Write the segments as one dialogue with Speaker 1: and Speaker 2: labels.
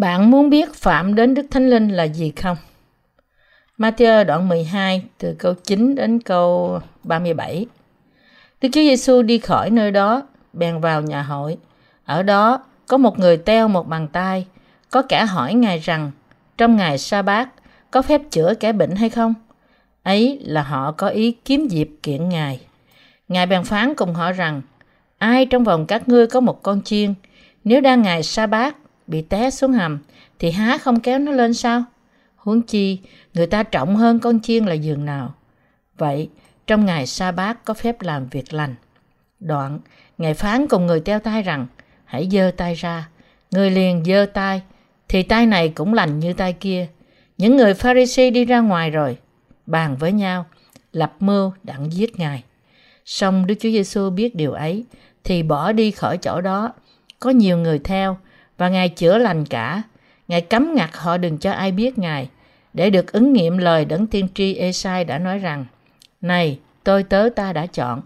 Speaker 1: Bạn muốn biết phạm đến Đức Thánh Linh là gì không? Matthew đoạn 12 từ câu 9 đến câu 37. Đức Chúa Giêsu đi khỏi nơi đó, bèn vào nhà hội. Ở đó có một người teo một bàn tay, có kẻ hỏi Ngài rằng, trong ngày sa bát có phép chữa kẻ bệnh hay không? Ấy là họ có ý kiếm dịp kiện Ngài. Ngài bèn phán cùng họ rằng, ai trong vòng các ngươi có một con chiên, nếu đang ngày sa bát bị té xuống hầm, thì há không kéo nó lên sao? Huống chi, người ta trọng hơn con chiên là giường nào. Vậy, trong ngày sa bát có phép làm việc lành. Đoạn, Ngài phán cùng người teo tay rằng, hãy dơ tay ra. Người liền dơ tay, thì tay này cũng lành như tay kia. Những người Pharisee đi ra ngoài rồi, bàn với nhau, lập mưu đặng giết Ngài. Xong Đức Chúa Giêsu biết điều ấy, thì bỏ đi khỏi chỗ đó. Có nhiều người theo, và Ngài chữa lành cả. Ngài cấm ngặt họ đừng cho ai biết Ngài, để được ứng nghiệm lời đấng tiên tri Esai đã nói rằng, Này, tôi tớ ta đã chọn,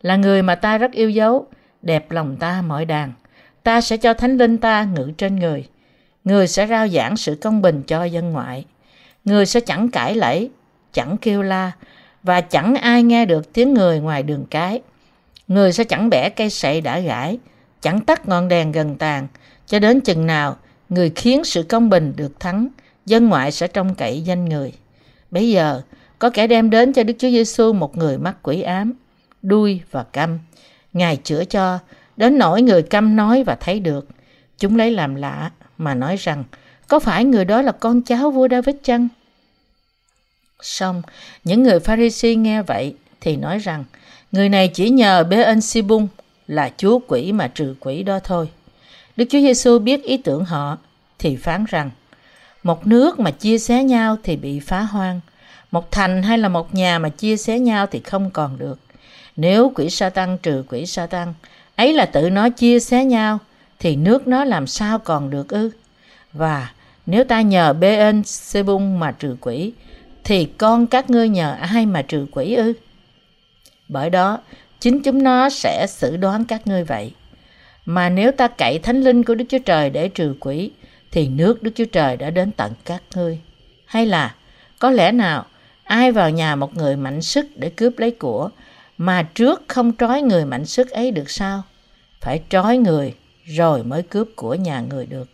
Speaker 1: là người mà ta rất yêu dấu, đẹp lòng ta mọi đàn. Ta sẽ cho thánh linh ta ngự trên người. Người sẽ rao giảng sự công bình cho dân ngoại. Người sẽ chẳng cãi lẫy, chẳng kêu la, và chẳng ai nghe được tiếng người ngoài đường cái. Người sẽ chẳng bẻ cây sậy đã gãi, chẳng tắt ngọn đèn gần tàn, cho đến chừng nào người khiến sự công bình được thắng, dân ngoại sẽ trông cậy danh người. Bây giờ, có kẻ đem đến cho Đức Chúa Giêsu một người mắc quỷ ám, đuôi và câm. Ngài chữa cho, đến nỗi người câm nói và thấy được. Chúng lấy làm lạ mà nói rằng, có phải người đó là con cháu vua David chăng? Xong, những người Pharisee nghe vậy thì nói rằng, người này chỉ nhờ bê En si bung là chúa quỷ mà trừ quỷ đó thôi. Đức Chúa Giêsu biết ý tưởng họ thì phán rằng một nước mà chia xé nhau thì bị phá hoang, một thành hay là một nhà mà chia xé nhau thì không còn được. Nếu quỷ sa tăng trừ quỷ sa tăng, ấy là tự nó chia xé nhau thì nước nó làm sao còn được ư? Và nếu ta nhờ bê ên sê bung mà trừ quỷ, thì con các ngươi nhờ ai mà trừ quỷ ư? Bởi đó, chính chúng nó sẽ xử đoán các ngươi vậy. Mà nếu ta cậy thánh linh của Đức Chúa Trời để trừ quỷ, thì nước Đức Chúa Trời đã đến tận các ngươi. Hay là, có lẽ nào ai vào nhà một người mạnh sức để cướp lấy của, mà trước không trói người mạnh sức ấy được sao? Phải trói người rồi mới cướp của nhà người được.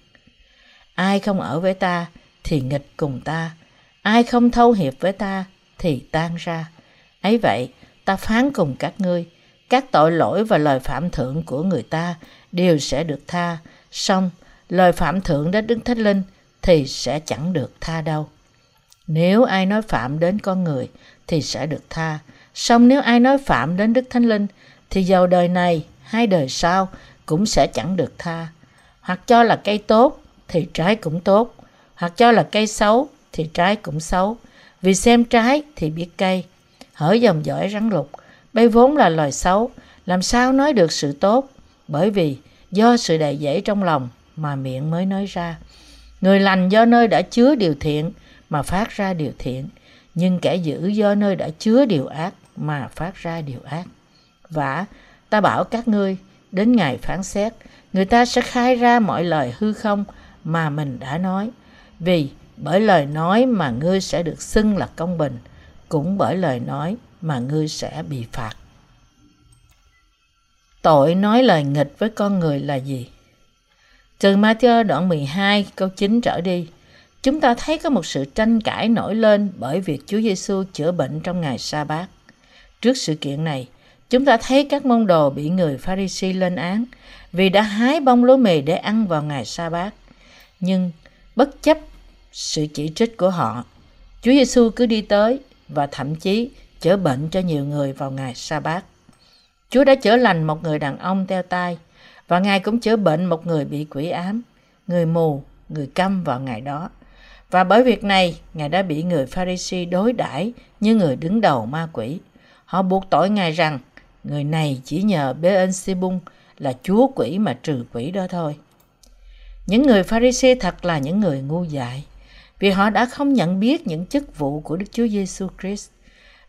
Speaker 1: Ai không ở với ta thì nghịch cùng ta, ai không thâu hiệp với ta thì tan ra. Ấy vậy, ta phán cùng các ngươi, các tội lỗi và lời phạm thượng của người ta đều sẽ được tha, xong, lời phạm thượng đến Đức Thánh Linh thì sẽ chẳng được tha đâu. Nếu ai nói phạm đến con người thì sẽ được tha, xong nếu ai nói phạm đến Đức Thánh Linh thì giàu đời này hay đời sau cũng sẽ chẳng được tha. Hoặc cho là cây tốt thì trái cũng tốt, hoặc cho là cây xấu thì trái cũng xấu. Vì xem trái thì biết cây. Hỡi dòng dõi rắn lục, bây vốn là loài xấu, làm sao nói được sự tốt? Bởi vì do sự đầy dễ trong lòng mà miệng mới nói ra. Người lành do nơi đã chứa điều thiện mà phát ra điều thiện, nhưng kẻ dữ do nơi đã chứa điều ác mà phát ra điều ác. Và ta bảo các ngươi, đến ngày phán xét, người ta sẽ khai ra mọi lời hư không mà mình đã nói. Vì bởi lời nói mà ngươi sẽ được xưng là công bình, cũng bởi lời nói mà ngươi sẽ bị phạt. Tội nói lời nghịch với con người là gì? Từ Matthew đoạn 12 câu 9 trở đi, chúng ta thấy có một sự tranh cãi nổi lên bởi việc Chúa Giêsu chữa bệnh trong ngày sa bát. Trước sự kiện này, chúng ta thấy các môn đồ bị người Pharisee lên án vì đã hái bông lúa mì để ăn vào ngày sa bát. Nhưng bất chấp sự chỉ trích của họ, Chúa Giêsu cứ đi tới và thậm chí chữa bệnh cho nhiều người vào ngày sa bát. Chúa đã chữa lành một người đàn ông teo tai và Ngài cũng chữa bệnh một người bị quỷ ám, người mù, người câm vào ngày đó. Và bởi việc này, Ngài đã bị người Pharisee đối đãi như người đứng đầu ma quỷ. Họ buộc tội Ngài rằng người này chỉ nhờ Beelzebub là chúa quỷ mà trừ quỷ đó thôi. Những người Pharisee thật là những người ngu dại, vì họ đã không nhận biết những chức vụ của Đức Chúa Giêsu Christ,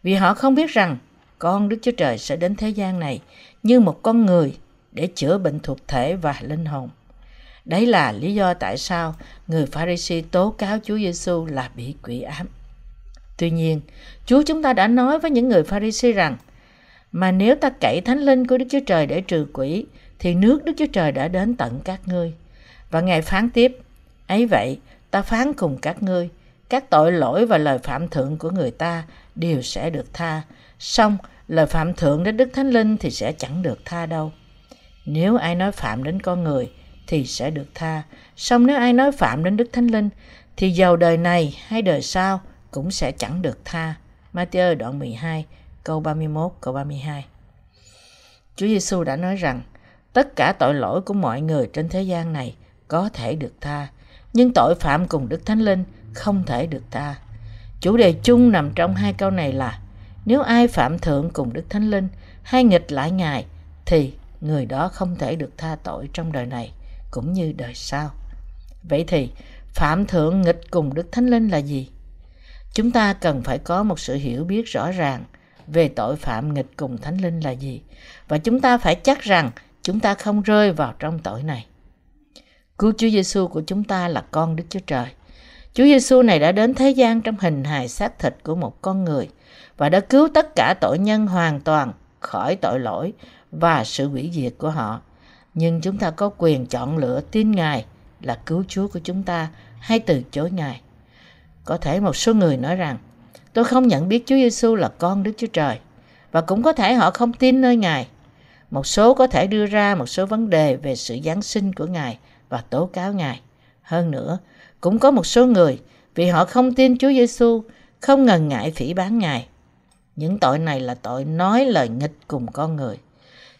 Speaker 1: vì họ không biết rằng con Đức Chúa Trời sẽ đến thế gian này như một con người để chữa bệnh thuộc thể và linh hồn. Đấy là lý do tại sao người Pharisee tố cáo Chúa Giêsu là bị quỷ ám. Tuy nhiên, Chúa chúng ta đã nói với những người Pharisee rằng mà nếu ta cậy thánh linh của Đức Chúa Trời để trừ quỷ thì nước Đức Chúa Trời đã đến tận các ngươi. Và Ngài phán tiếp, ấy vậy, ta phán cùng các ngươi, các tội lỗi và lời phạm thượng của người ta đều sẽ được tha. Xong, lời phạm thượng đến Đức Thánh Linh thì sẽ chẳng được tha đâu. Nếu ai nói phạm đến con người thì sẽ được tha. Xong nếu ai nói phạm đến Đức Thánh Linh thì giàu đời này hay đời sau cũng sẽ chẳng được tha. Matthew đoạn 12 câu 31 câu 32 Chúa Giêsu đã nói rằng tất cả tội lỗi của mọi người trên thế gian này có thể được tha, nhưng tội phạm cùng Đức Thánh Linh không thể được tha. Chủ đề chung nằm trong hai câu này là nếu ai phạm thượng cùng Đức Thánh Linh, hay nghịch lại Ngài, thì người đó không thể được tha tội trong đời này, cũng như đời sau. Vậy thì, phạm thượng nghịch cùng Đức Thánh Linh là gì? Chúng ta cần phải có một sự hiểu biết rõ ràng về tội phạm nghịch cùng Thánh Linh là gì, và chúng ta phải chắc rằng chúng ta không rơi vào trong tội này. Cứu Chúa Giêsu của chúng ta là con Đức Chúa Trời. Chúa Giêsu này đã đến thế gian trong hình hài xác thịt của một con người và đã cứu tất cả tội nhân hoàn toàn khỏi tội lỗi và sự hủy diệt của họ. Nhưng chúng ta có quyền chọn lựa tin Ngài là cứu Chúa của chúng ta hay từ chối Ngài. Có thể một số người nói rằng tôi không nhận biết Chúa Giêsu là con Đức Chúa Trời và cũng có thể họ không tin nơi Ngài. Một số có thể đưa ra một số vấn đề về sự Giáng sinh của Ngài và tố cáo Ngài. Hơn nữa, cũng có một số người vì họ không tin Chúa Giêsu không ngần ngại phỉ bán Ngài. Những tội này là tội nói lời nghịch cùng con người.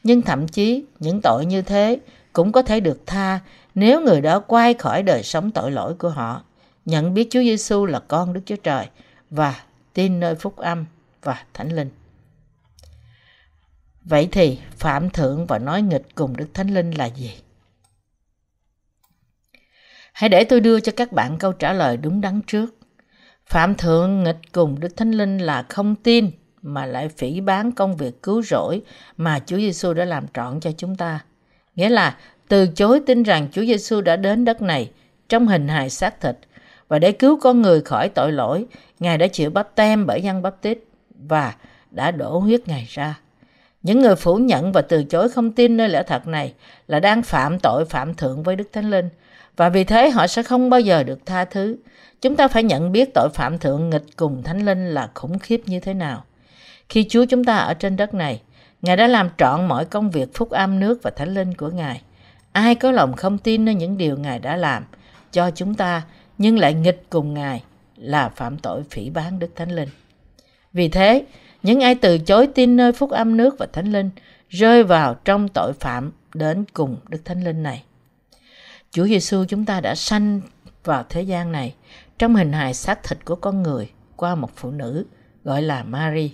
Speaker 1: Nhưng thậm chí những tội như thế cũng có thể được tha nếu người đó quay khỏi đời sống tội lỗi của họ, nhận biết Chúa Giêsu là con Đức Chúa Trời và tin nơi phúc âm và thánh linh. Vậy thì phạm thượng và nói nghịch cùng Đức Thánh Linh là gì? Hãy để tôi đưa cho các bạn câu trả lời đúng đắn trước. Phạm thượng nghịch cùng Đức Thánh Linh là không tin mà lại phỉ bán công việc cứu rỗi mà Chúa Giêsu đã làm trọn cho chúng ta. Nghĩa là từ chối tin rằng Chúa Giêsu đã đến đất này trong hình hài xác thịt và để cứu con người khỏi tội lỗi, Ngài đã chịu bắp tem bởi dân bắp tít và đã đổ huyết Ngài ra. Những người phủ nhận và từ chối không tin nơi lẽ thật này là đang phạm tội phạm thượng với Đức Thánh Linh và vì thế họ sẽ không bao giờ được tha thứ. Chúng ta phải nhận biết tội phạm thượng nghịch cùng Thánh Linh là khủng khiếp như thế nào. Khi Chúa chúng ta ở trên đất này, Ngài đã làm trọn mọi công việc phúc âm nước và Thánh Linh của Ngài. Ai có lòng không tin nơi những điều Ngài đã làm cho chúng ta nhưng lại nghịch cùng Ngài là phạm tội phỉ bán Đức Thánh Linh. Vì thế, những ai từ chối tin nơi phúc âm nước và Thánh Linh rơi vào trong tội phạm đến cùng Đức Thánh Linh này. Chúa Giêsu chúng ta đã sanh vào thế gian này trong hình hài xác thịt của con người qua một phụ nữ gọi là Mary.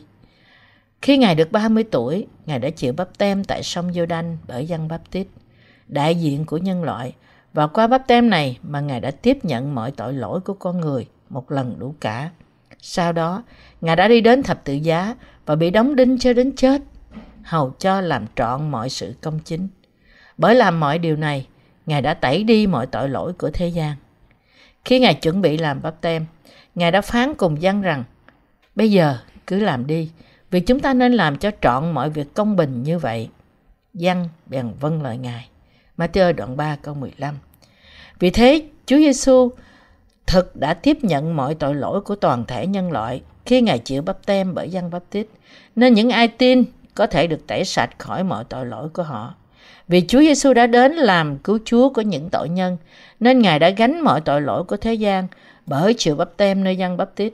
Speaker 1: Khi Ngài được 30 tuổi, Ngài đã chịu bắp tem tại sông giô đanh bởi dân bắp tít, đại diện của nhân loại. Và qua bắp tem này mà Ngài đã tiếp nhận mọi tội lỗi của con người một lần đủ cả. Sau đó, Ngài đã đi đến thập tự giá và bị đóng đinh cho đến chết, hầu cho làm trọn mọi sự công chính. Bởi làm mọi điều này, Ngài đã tẩy đi mọi tội lỗi của thế gian. Khi Ngài chuẩn bị làm bắp tem, Ngài đã phán cùng dân rằng, bây giờ cứ làm đi, vì chúng ta nên làm cho trọn mọi việc công bình như vậy. Dân bèn vâng lời Ngài. Matthew đoạn 3 câu 15 Vì thế, Chúa Giêsu thực đã tiếp nhận mọi tội lỗi của toàn thể nhân loại khi Ngài chịu bắp tem bởi dân bắp tít. Nên những ai tin có thể được tẩy sạch khỏi mọi tội lỗi của họ. Vì Chúa Giêsu đã đến làm cứu Chúa của những tội nhân, nên Ngài đã gánh mọi tội lỗi của thế gian bởi chịu bắp tem nơi dân bắp tít.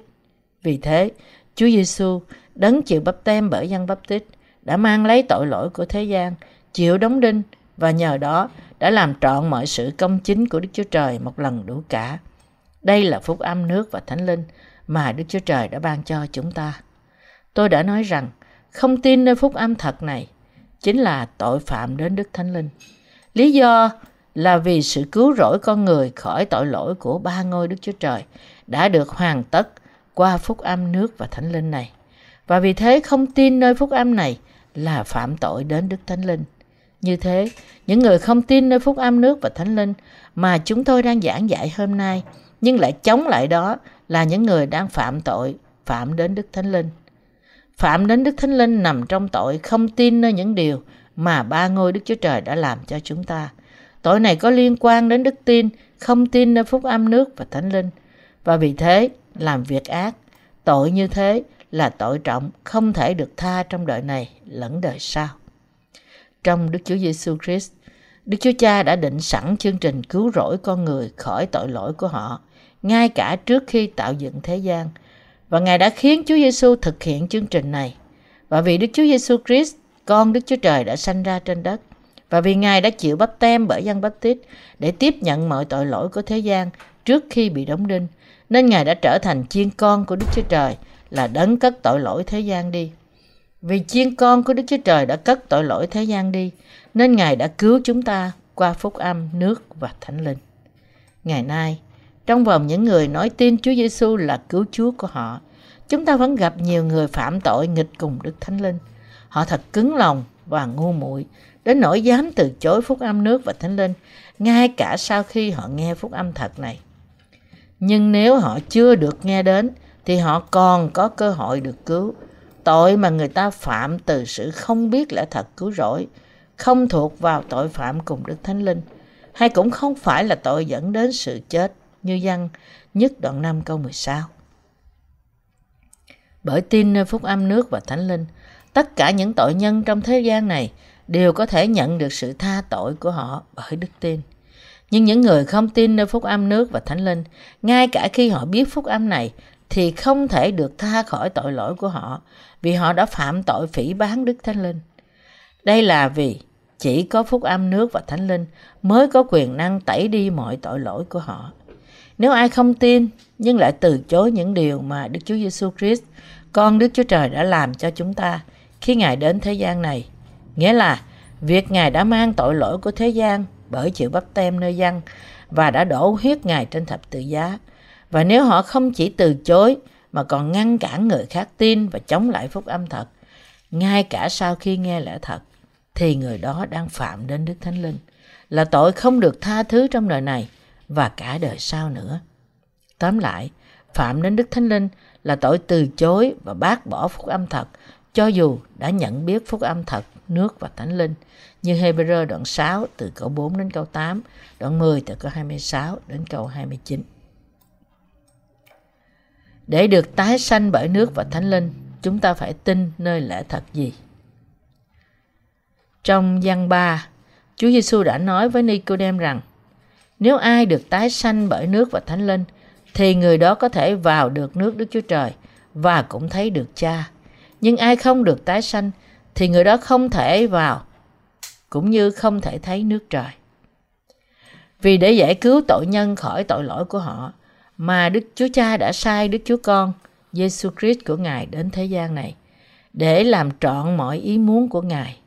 Speaker 1: Vì thế, Chúa Giêsu đấng chịu bắp tem bởi dân bắp tít đã mang lấy tội lỗi của thế gian, chịu đóng đinh và nhờ đó đã làm trọn mọi sự công chính của Đức Chúa Trời một lần đủ cả. Đây là phúc âm nước và thánh linh mà Đức Chúa Trời đã ban cho chúng ta. Tôi đã nói rằng không tin nơi phúc âm thật này chính là tội phạm đến Đức Thánh Linh. Lý do là vì sự cứu rỗi con người khỏi tội lỗi của ba ngôi Đức Chúa Trời đã được hoàn tất qua phúc âm nước và Thánh Linh này. Và vì thế không tin nơi phúc âm này là phạm tội đến Đức Thánh Linh. Như thế, những người không tin nơi phúc âm nước và thánh linh mà chúng tôi đang giảng dạy hôm nay, nhưng lại chống lại đó là những người đang phạm tội, phạm đến Đức Thánh Linh. Phạm đến Đức Thánh Linh nằm trong tội không tin nơi những điều mà ba ngôi Đức Chúa Trời đã làm cho chúng ta. Tội này có liên quan đến đức tin, không tin nơi phúc âm nước và thánh linh. Và vì thế, làm việc ác, tội như thế là tội trọng, không thể được tha trong đời này lẫn đời sau. Trong Đức Chúa Giêsu Christ, Đức Chúa Cha đã định sẵn chương trình cứu rỗi con người khỏi tội lỗi của họ, ngay cả trước khi tạo dựng thế gian. Và Ngài đã khiến Chúa Giêsu thực hiện chương trình này. Và vì Đức Chúa Giêsu Christ, con Đức Chúa Trời đã sanh ra trên đất, và vì Ngài đã chịu bắp tem bởi dân bắp tít để tiếp nhận mọi tội lỗi của thế gian trước khi bị đóng đinh, nên Ngài đã trở thành chiên con của Đức Chúa Trời là đấng cất tội lỗi thế gian đi. Vì chiên con của Đức Chúa Trời đã cất tội lỗi thế gian đi, nên Ngài đã cứu chúng ta qua phúc âm, nước và thánh linh. Ngày nay, trong vòng những người nói tin Chúa Giêsu là cứu Chúa của họ, chúng ta vẫn gặp nhiều người phạm tội nghịch cùng Đức Thánh Linh. Họ thật cứng lòng và ngu muội đến nỗi dám từ chối phúc âm nước và thánh linh, ngay cả sau khi họ nghe phúc âm thật này. Nhưng nếu họ chưa được nghe đến, thì họ còn có cơ hội được cứu. Tội mà người ta phạm từ sự không biết lẽ thật cứu rỗi, không thuộc vào tội phạm cùng Đức Thánh Linh, hay cũng không phải là tội dẫn đến sự chết như văn nhất đoạn 5 câu 16. Bởi tin nơi phúc âm nước và thánh linh, tất cả những tội nhân trong thế gian này đều có thể nhận được sự tha tội của họ bởi đức tin. Nhưng những người không tin nơi phúc âm nước và thánh linh, ngay cả khi họ biết phúc âm này, thì không thể được tha khỏi tội lỗi của họ vì họ đã phạm tội phỉ bán Đức Thánh Linh. Đây là vì chỉ có phúc âm nước và thánh linh mới có quyền năng tẩy đi mọi tội lỗi của họ. Nếu ai không tin nhưng lại từ chối những điều mà Đức Chúa Giêsu Christ, con Đức Chúa Trời đã làm cho chúng ta khi Ngài đến thế gian này, nghĩa là việc Ngài đã mang tội lỗi của thế gian bởi chịu bắp tem nơi dân và đã đổ huyết Ngài trên thập tự giá. Và nếu họ không chỉ từ chối mà còn ngăn cản người khác tin và chống lại phúc âm thật, ngay cả sau khi nghe lẽ thật, thì người đó đang phạm đến Đức Thánh Linh, là tội không được tha thứ trong đời này và cả đời sau nữa. Tóm lại, phạm đến Đức Thánh Linh là tội từ chối và bác bỏ phúc âm thật, cho dù đã nhận biết phúc âm thật, nước và Thánh Linh, như Hebrew đoạn 6 từ câu 4 đến câu 8, đoạn 10 từ câu 26 đến câu 29. Để được tái sanh bởi nước và Thánh Linh, chúng ta phải tin nơi lẽ thật gì? Trong văn 3, Chúa Giêsu đã nói với Nicodem rằng, nếu ai được tái sanh bởi nước và Thánh Linh, thì người đó có thể vào được nước Đức Chúa Trời và cũng thấy được Cha. Nhưng ai không được tái sanh thì người đó không thể vào, cũng như không thể thấy nước trời. Vì để giải cứu tội nhân khỏi tội lỗi của họ, mà Đức Chúa Cha đã sai Đức Chúa Con, Giêsu Christ của Ngài đến thế gian này, để làm trọn mọi ý muốn của Ngài.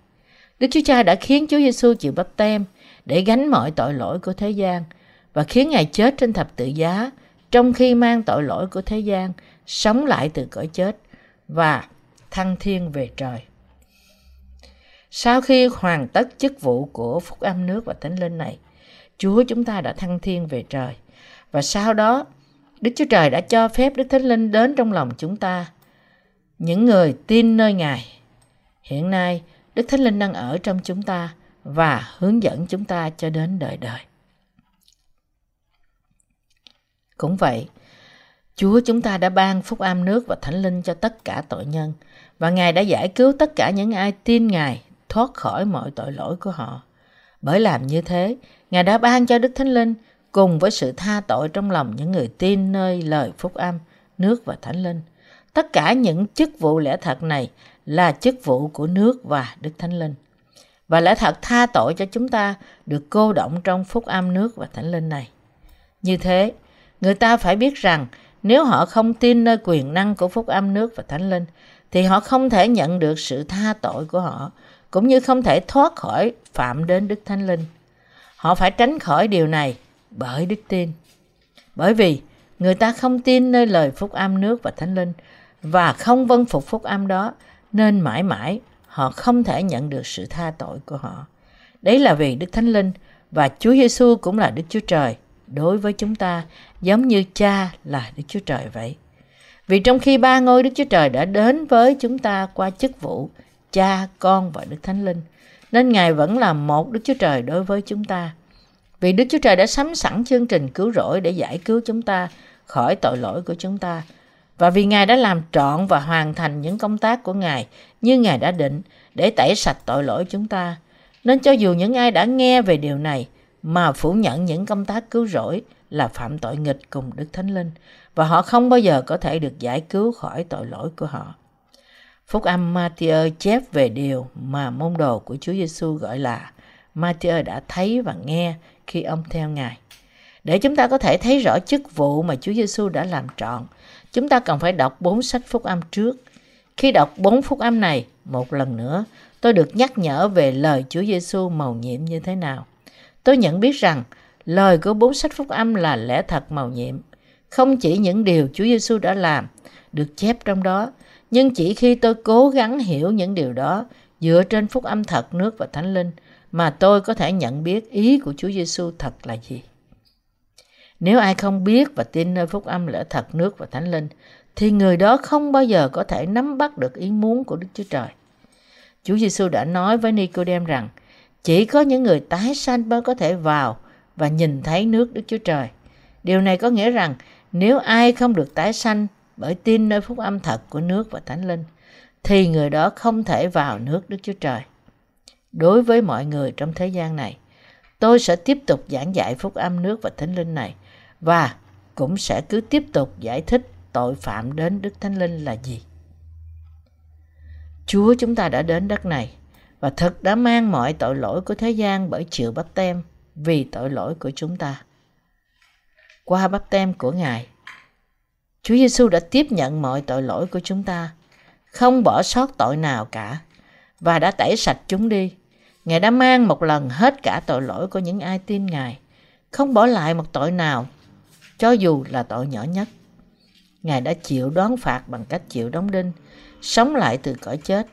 Speaker 1: Đức Chúa Cha đã khiến Chúa Giêsu chịu bắp tem để gánh mọi tội lỗi của thế gian và khiến Ngài chết trên thập tự giá trong khi mang tội lỗi của thế gian sống lại từ cõi chết và thăng thiên về trời. Sau khi hoàn tất chức vụ của phúc âm nước và thánh linh này, Chúa chúng ta đã thăng thiên về trời. Và sau đó, Đức Chúa Trời đã cho phép Đức Thánh Linh đến trong lòng chúng ta. Những người tin nơi Ngài. Hiện nay, Đức Thánh Linh đang ở trong chúng ta và hướng dẫn chúng ta cho đến đời đời. Cũng vậy, Chúa chúng ta đã ban phúc âm nước và thánh linh cho tất cả tội nhân và Ngài đã giải cứu tất cả những ai tin Ngài thoát khỏi mọi tội lỗi của họ. Bởi làm như thế, Ngài đã ban cho Đức Thánh Linh cùng với sự tha tội trong lòng những người tin nơi lời phúc âm, nước và Thánh Linh. Tất cả những chức vụ lẽ thật này là chức vụ của nước và Đức Thánh Linh. Và lẽ thật tha tội cho chúng ta được cô động trong phúc âm nước và Thánh Linh này. Như thế, người ta phải biết rằng nếu họ không tin nơi quyền năng của phúc âm nước và Thánh Linh, thì họ không thể nhận được sự tha tội của họ cũng như không thể thoát khỏi phạm đến Đức Thánh Linh. Họ phải tránh khỏi điều này bởi đức tin. Bởi vì người ta không tin nơi lời phúc âm nước và Thánh Linh và không vâng phục phúc âm đó, nên mãi mãi họ không thể nhận được sự tha tội của họ. Đấy là vì Đức Thánh Linh và Chúa Giêsu cũng là Đức Chúa Trời đối với chúng ta, giống như cha là Đức Chúa Trời vậy. Vì trong khi ba ngôi Đức Chúa Trời đã đến với chúng ta qua chức vụ Cha, Con và Đức Thánh Linh, nên Ngài vẫn là một Đức Chúa Trời đối với chúng ta. Vì Đức Chúa Trời đã sắm sẵn chương trình cứu rỗi để giải cứu chúng ta khỏi tội lỗi của chúng ta. Và vì Ngài đã làm trọn và hoàn thành những công tác của Ngài như Ngài đã định để tẩy sạch tội lỗi chúng ta. Nên cho dù những ai đã nghe về điều này mà phủ nhận những công tác cứu rỗi là phạm tội nghịch cùng Đức Thánh Linh và họ không bao giờ có thể được giải cứu khỏi tội lỗi của họ. Phúc âm Matthew chép về điều mà môn đồ của Chúa Giêsu gọi là Matthew đã thấy và nghe khi ông theo Ngài. Để chúng ta có thể thấy rõ chức vụ mà Chúa Giêsu đã làm trọn, chúng ta cần phải đọc bốn sách phúc âm trước. Khi đọc bốn phúc âm này, một lần nữa, tôi được nhắc nhở về lời Chúa Giêsu màu nhiệm như thế nào. Tôi nhận biết rằng lời của bốn sách phúc âm là lẽ thật màu nhiệm. Không chỉ những điều Chúa Giêsu đã làm được chép trong đó, nhưng chỉ khi tôi cố gắng hiểu những điều đó dựa trên phúc âm thật nước và thánh linh mà tôi có thể nhận biết ý của Chúa Giêsu thật là gì. Nếu ai không biết và tin nơi phúc âm lẽ thật nước và thánh linh, thì người đó không bao giờ có thể nắm bắt được ý muốn của Đức Chúa Trời. Chúa Giêsu đã nói với Nicodem rằng, chỉ có những người tái sanh mới có thể vào và nhìn thấy nước Đức Chúa Trời. Điều này có nghĩa rằng nếu ai không được tái sanh bởi tin nơi phúc âm thật của nước và thánh linh, thì người đó không thể vào nước Đức Chúa Trời. Đối với mọi người trong thế gian này, tôi sẽ tiếp tục giảng dạy phúc âm nước và thánh linh này và cũng sẽ cứ tiếp tục giải thích tội phạm đến Đức Thánh Linh là gì. Chúa chúng ta đã đến đất này và thật đã mang mọi tội lỗi của thế gian bởi chịu bắp tem vì tội lỗi của chúng ta. Qua bắp tem của Ngài, Chúa Giêsu đã tiếp nhận mọi tội lỗi của chúng ta, không bỏ sót tội nào cả và đã tẩy sạch chúng đi. Ngài đã mang một lần hết cả tội lỗi của những ai tin Ngài, không bỏ lại một tội nào, cho dù là tội nhỏ nhất. Ngài đã chịu đón phạt bằng cách chịu đóng đinh, sống lại từ cõi chết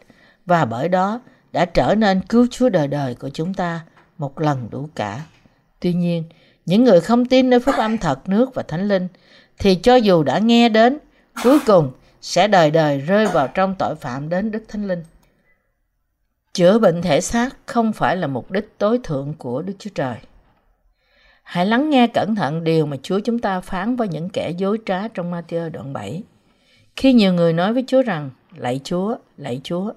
Speaker 1: và bởi đó đã trở nên cứu Chúa đời đời của chúng ta một lần đủ cả. Tuy nhiên, những người không tin nơi phúc âm thật nước và thánh linh thì cho dù đã nghe đến, cuối cùng sẽ đời đời rơi vào trong tội phạm đến Đức Thánh Linh. Chữa bệnh thể xác không phải là mục đích tối thượng của Đức Chúa Trời. Hãy lắng nghe cẩn thận điều mà Chúa chúng ta phán với những kẻ dối trá trong Matthew đoạn 7. Khi nhiều người nói với Chúa rằng, lạy Chúa, lạy Chúa,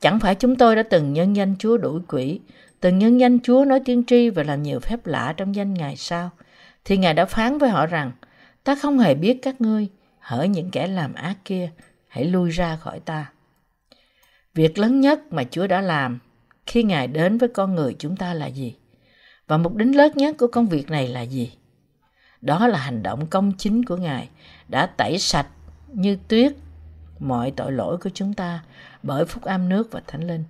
Speaker 1: chẳng phải chúng tôi đã từng nhân danh Chúa đuổi quỷ, từng nhân danh Chúa nói tiên tri và làm nhiều phép lạ trong danh Ngài sao? Thì Ngài đã phán với họ rằng, ta không hề biết các ngươi, hỡi những kẻ làm ác kia, hãy lui ra khỏi ta. Việc lớn nhất mà Chúa đã làm khi Ngài đến với con người chúng ta là gì? Và mục đích lớn nhất của công việc này là gì? Đó là hành động công chính của Ngài đã tẩy sạch như tuyết mọi tội lỗi của chúng ta bởi phúc âm nước và thánh linh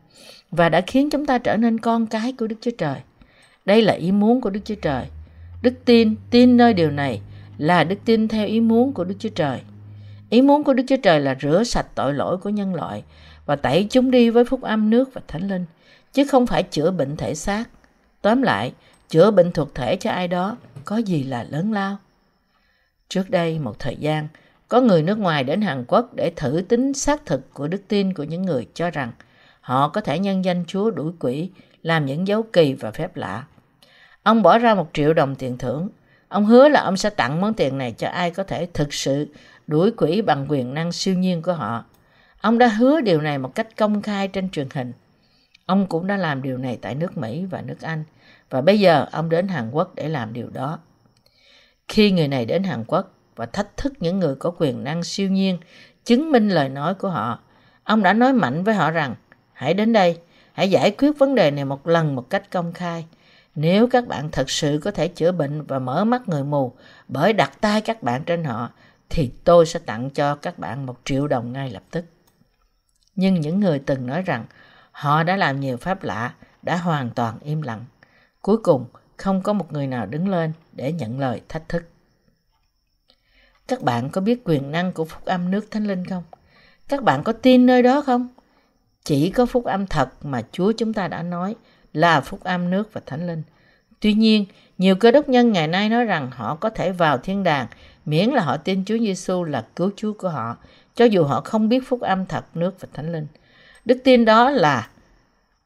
Speaker 1: và đã khiến chúng ta trở nên con cái của Đức Chúa Trời. Đây là ý muốn của Đức Chúa Trời. Đức tin, tin nơi điều này là đức tin theo ý muốn của Đức Chúa Trời. Ý muốn của Đức Chúa Trời là rửa sạch tội lỗi của nhân loại và tẩy chúng đi với phúc âm nước và thánh linh, chứ không phải chữa bệnh thể xác. Tóm lại, chữa bệnh thuộc thể cho ai đó có gì là lớn lao. Trước đây một thời gian, có người nước ngoài đến Hàn Quốc để thử tính xác thực của đức tin của những người cho rằng họ có thể nhân danh Chúa đuổi quỷ, làm những dấu kỳ và phép lạ. Ông bỏ ra một triệu đồng tiền thưởng. Ông hứa là ông sẽ tặng món tiền này cho ai có thể thực sự đuổi quỷ bằng quyền năng siêu nhiên của họ. Ông đã hứa điều này một cách công khai trên truyền hình. Ông cũng đã làm điều này tại nước Mỹ và nước Anh. Và bây giờ ông đến Hàn Quốc để làm điều đó. Khi người này đến Hàn Quốc và thách thức những người có quyền năng siêu nhiên, chứng minh lời nói của họ, ông đã nói mạnh với họ rằng hãy đến đây, hãy giải quyết vấn đề này một lần một cách công khai. Nếu các bạn thật sự có thể chữa bệnh và mở mắt người mù bởi đặt tay các bạn trên họ, thì tôi sẽ tặng cho các bạn một triệu đồng ngay lập tức. Nhưng những người từng nói rằng họ đã làm nhiều pháp lạ đã hoàn toàn im lặng. Cuối cùng, không có một người nào đứng lên để nhận lời thách thức. Các bạn có biết quyền năng của phúc âm nước thánh linh không? Các bạn có tin nơi đó không? Chỉ có phúc âm thật mà Chúa chúng ta đã nói là phúc âm nước và thánh linh. Tuy nhiên, nhiều cơ đốc nhân ngày nay nói rằng họ có thể vào thiên đàng miễn là họ tin Chúa Giêsu là cứu Chúa của họ, cho dù họ không biết phúc âm thật nước và thánh linh. Đức tin đó là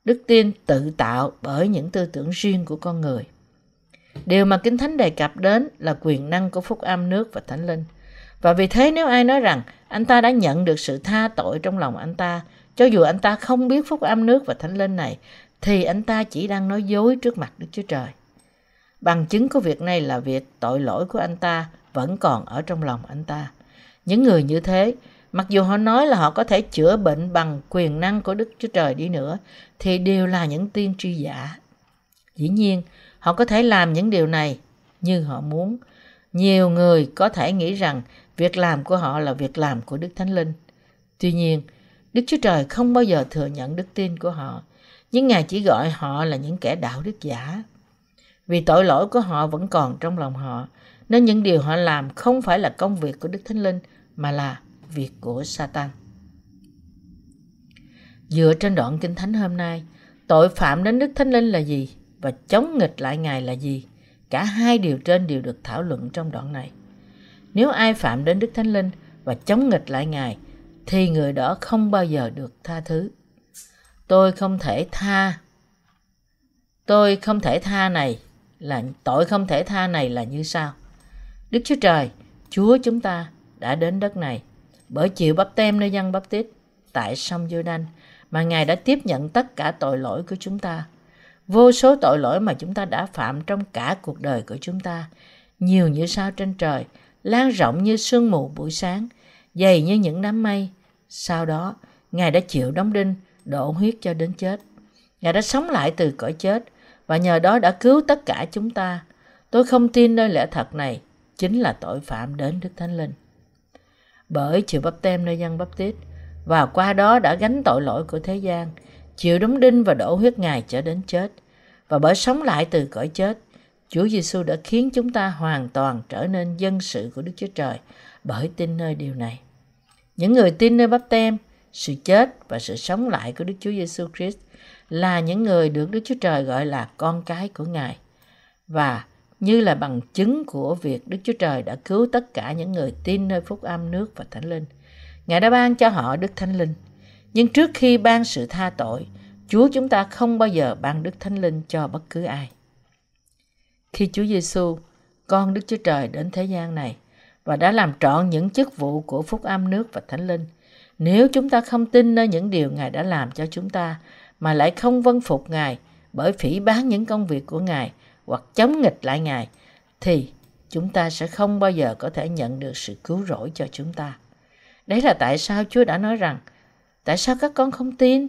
Speaker 1: đức tin tự tạo bởi những tư tưởng riêng của con người. Điều mà Kinh Thánh đề cập đến là quyền năng của phúc âm nước và thánh linh. Và vì thế nếu ai nói rằng anh ta đã nhận được sự tha tội trong lòng anh ta, cho dù anh ta không biết phúc âm nước và thánh linh này, thì anh ta chỉ đang nói dối trước mặt Đức Chúa Trời. Bằng chứng của việc này là việc tội lỗi của anh ta vẫn còn ở trong lòng anh ta. Những người như thế, mặc dù họ nói là họ có thể chữa bệnh bằng quyền năng của Đức Chúa Trời đi nữa, thì đều là những tiên tri giả. Dĩ nhiên, họ có thể làm những điều này như họ muốn. Nhiều người có thể nghĩ rằng việc làm của họ là việc làm của Đức Thánh Linh. Tuy nhiên, Đức Chúa Trời không bao giờ thừa nhận đức tin của họ, nhưng Ngài chỉ gọi họ là những kẻ đạo đức giả. Vì tội lỗi của họ vẫn còn trong lòng họ, nên những điều họ làm không phải là công việc của Đức Thánh Linh, mà là việc của Satan. Dựa trên đoạn Kinh Thánh hôm nay, tội phạm đến Đức Thánh Linh là gì và chống nghịch lại Ngài là gì? Cả hai điều trên đều được thảo luận trong đoạn này. Nếu ai phạm đến Đức Thánh Linh và chống nghịch lại Ngài, thì người đó không bao giờ được tha thứ. Tôi không thể tha. Tôi không thể tha này là tội không thể tha này là như sau. Đức Chúa Trời, Chúa chúng ta đã đến đất này bởi chịu bắp tem nơi dân bắp tít tại sông giô đanh mà Ngài đã tiếp nhận tất cả tội lỗi của chúng ta. Vô số tội lỗi mà chúng ta đã phạm trong cả cuộc đời của chúng ta, nhiều như sao trên trời, lan rộng như sương mù buổi sáng, dày như những đám mây. Sau đó, Ngài đã chịu đóng đinh, đổ huyết cho đến chết. Ngài đã sống lại từ cõi chết và nhờ đó đã cứu tất cả chúng ta. Tôi không tin nơi lẽ thật này chính là tội phạm đến Đức Thánh Linh. Bởi chịu bắp tem nơi dân bắp tít và qua đó đã gánh tội lỗi của thế gian, chịu đóng đinh và đổ huyết Ngài cho đến chết. Và bởi sống lại từ cõi chết, Chúa Giêsu đã khiến chúng ta hoàn toàn trở nên dân sự của Đức Chúa Trời bởi tin nơi điều này. Những người tin nơi bắp tem, sự chết và sự sống lại của Đức Chúa Giêsu Christ là những người được Đức Chúa Trời gọi là con cái của Ngài. Và như là bằng chứng của việc Đức Chúa Trời đã cứu tất cả những người tin nơi phúc âm nước và thánh linh. Ngài đã ban cho họ Đức Thánh Linh. Nhưng trước khi ban sự tha tội, Chúa chúng ta không bao giờ ban Đức Thánh Linh cho bất cứ ai. Khi Chúa Giêsu, con Đức Chúa Trời đến thế gian này và đã làm trọn những chức vụ của phúc âm nước và thánh linh, nếu chúng ta không tin nơi những điều Ngài đã làm cho chúng ta mà lại không vâng phục Ngài bởi phỉ bán những công việc của Ngài hoặc chống nghịch lại Ngài, thì chúng ta sẽ không bao giờ có thể nhận được sự cứu rỗi cho chúng ta. Đấy là tại sao Chúa đã nói rằng, tại sao các con không tin,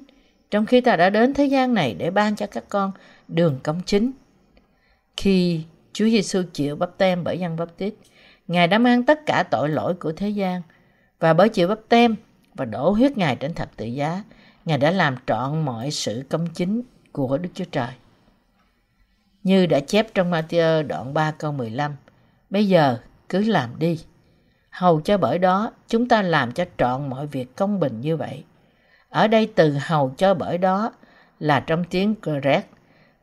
Speaker 1: trong khi ta đã đến thế gian này để ban cho các con đường công chính. Khi Chúa Giêsu chịu bắp tem bởi dân bắp tít, Ngài đã mang tất cả tội lỗi của thế gian và bởi chịu bắp tem và đổ huyết Ngài trên thập tự giá, Ngài đã làm trọn mọi sự công chính của Đức Chúa Trời. Như đã chép trong Matthew đoạn 3 câu 15, bây giờ cứ làm đi. Hầu cho bởi đó chúng ta làm cho trọn mọi việc công bình như vậy. Ở đây từ hầu cho bởi đó là trong tiếng correct,